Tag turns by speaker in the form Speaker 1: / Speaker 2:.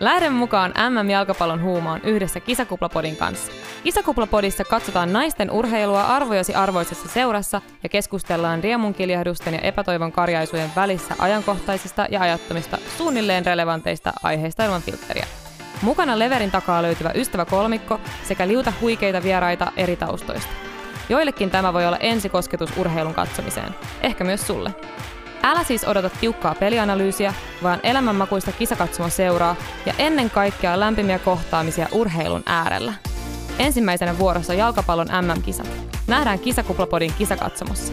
Speaker 1: Lähden mukaan MM-jalkapallon huumaan yhdessä Kisakuplapodin kanssa. Kisakuplapodissa katsotaan naisten urheilua arvojasi arvoisessa seurassa ja keskustellaan riemunkiljahdusten ja epätoivon karjaisujen välissä ajankohtaisista ja ajattomista suunnilleen relevanteista aiheista ilman filtteriä. Mukana leverin takaa löytyvä ystävä kolmikko sekä liuta huikeita vieraita eri taustoista. Joillekin tämä voi olla ensikosketus urheilun katsomiseen. Ehkä myös sulle. Älä siis odota tiukkaa pelianalyysiä, vaan elämänmakuista kisakatsomon seuraa ja ennen kaikkea lämpimiä kohtaamisia urheilun äärellä. Ensimmäisenä vuorossa jalkapallon MM-kisat. Nähdään Kisakuplapodin kisakatsomossa.